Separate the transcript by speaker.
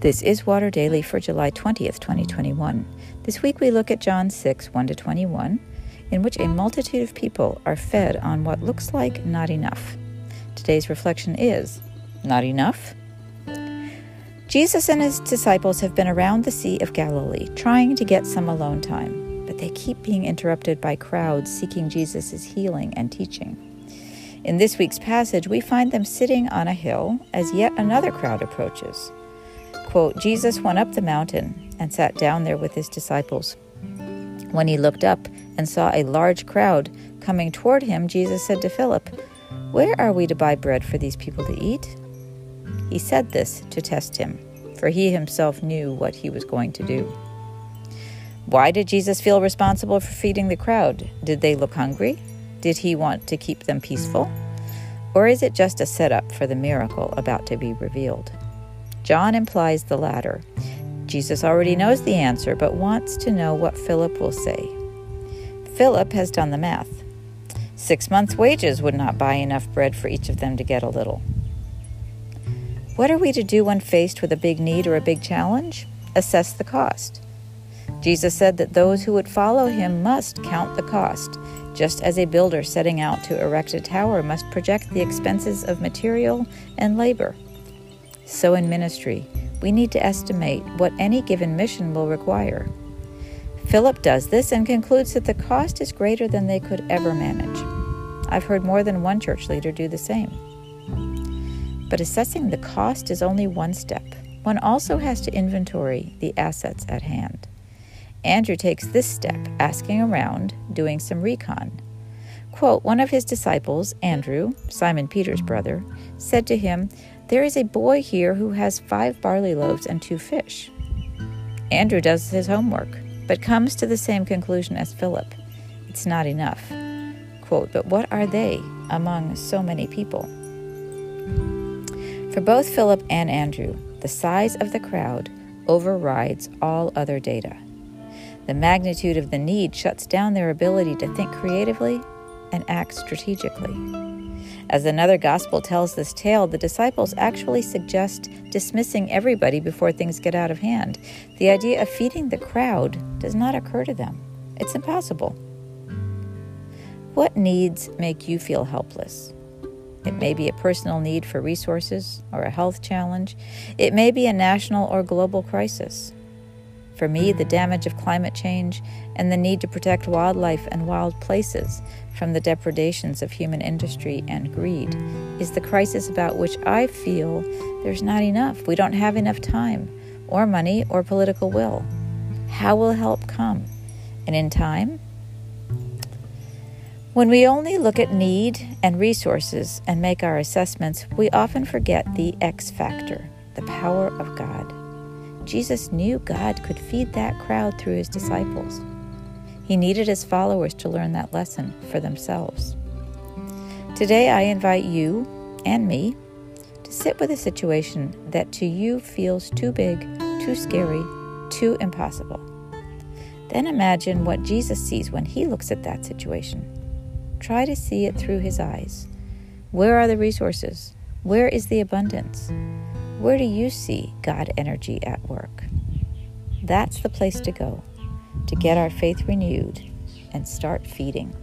Speaker 1: This is Water Daily for July 20th, 2021. This week we look at John 6, 1 to 21, in which a multitude of people are fed on what looks like not enough. Today's reflection is Not enough? Jesus and his disciples have been around the Sea of Galilee trying to get some alone time, but they keep being interrupted by crowds seeking Jesus' healing and teaching. In this week's passage, we find them sitting on a hill as yet another crowd approaches. Quote, Jesus went up the mountain and sat down there with his disciples. When he looked up and saw a large crowd coming toward him, Jesus said to Philip, Where are we to buy bread for these people to eat? He said this to test him, for he himself knew what he was going to do. Why did Jesus feel responsible for feeding the crowd? Did they look hungry? Did he want to keep them peaceful? Or is it just a setup for the miracle about to be revealed? John implies the latter. Jesus already knows the answer, but wants to know what Philip will say. Philip has done the math. Six months' wages would not buy enough bread for each of them to get a little. What are we to do when faced with a big need or a big challenge? Assess the cost. Jesus said that those who would follow him must count the cost, just as a builder setting out to erect a tower must project the expenses of material and labor. So, in ministry, we need to estimate what any given mission will require. Philip does this and concludes that the cost is greater than they could ever manage. I've heard more than one church leader do the same. But assessing the cost is only one step. One also has to inventory the assets at hand. Andrew takes this step, asking around, doing some recon. Quote, one of his disciples, Andrew, Simon Peter's brother, said to him, there is a boy here who has five barley loaves and two fish. Andrew does his homework, but comes to the same conclusion as Philip. It's not enough. Quote, but what are they among so many people? For both Philip and Andrew, the size of the crowd overrides all other data. The magnitude of the need shuts down their ability to think creatively and act strategically. As another gospel tells this tale, the disciples actually suggest dismissing everybody before things get out of hand. The idea of feeding the crowd does not occur to them, it's impossible. What needs make you feel helpless? It may be a personal need for resources or a health challenge. It may be a national or global crisis. For me, the damage of climate change and the need to protect wildlife and wild places from the depredations of human industry and greed is the crisis about which I feel there's not enough. We don't have enough time, or money, or political will. How will help come? And in time? When we only look at need and resources and make our assessments, we often forget the X factor, the power of God. Jesus knew God could feed that crowd through his disciples. He needed his followers to learn that lesson for themselves. Today, I invite you and me to sit with a situation that to you feels too big, too scary, too impossible. Then imagine what Jesus sees when he looks at that situation. Try to see it through his eyes. Where are the resources? Where is the abundance? Where do you see God energy at work? That's the place to go to get our faith renewed and start feeding.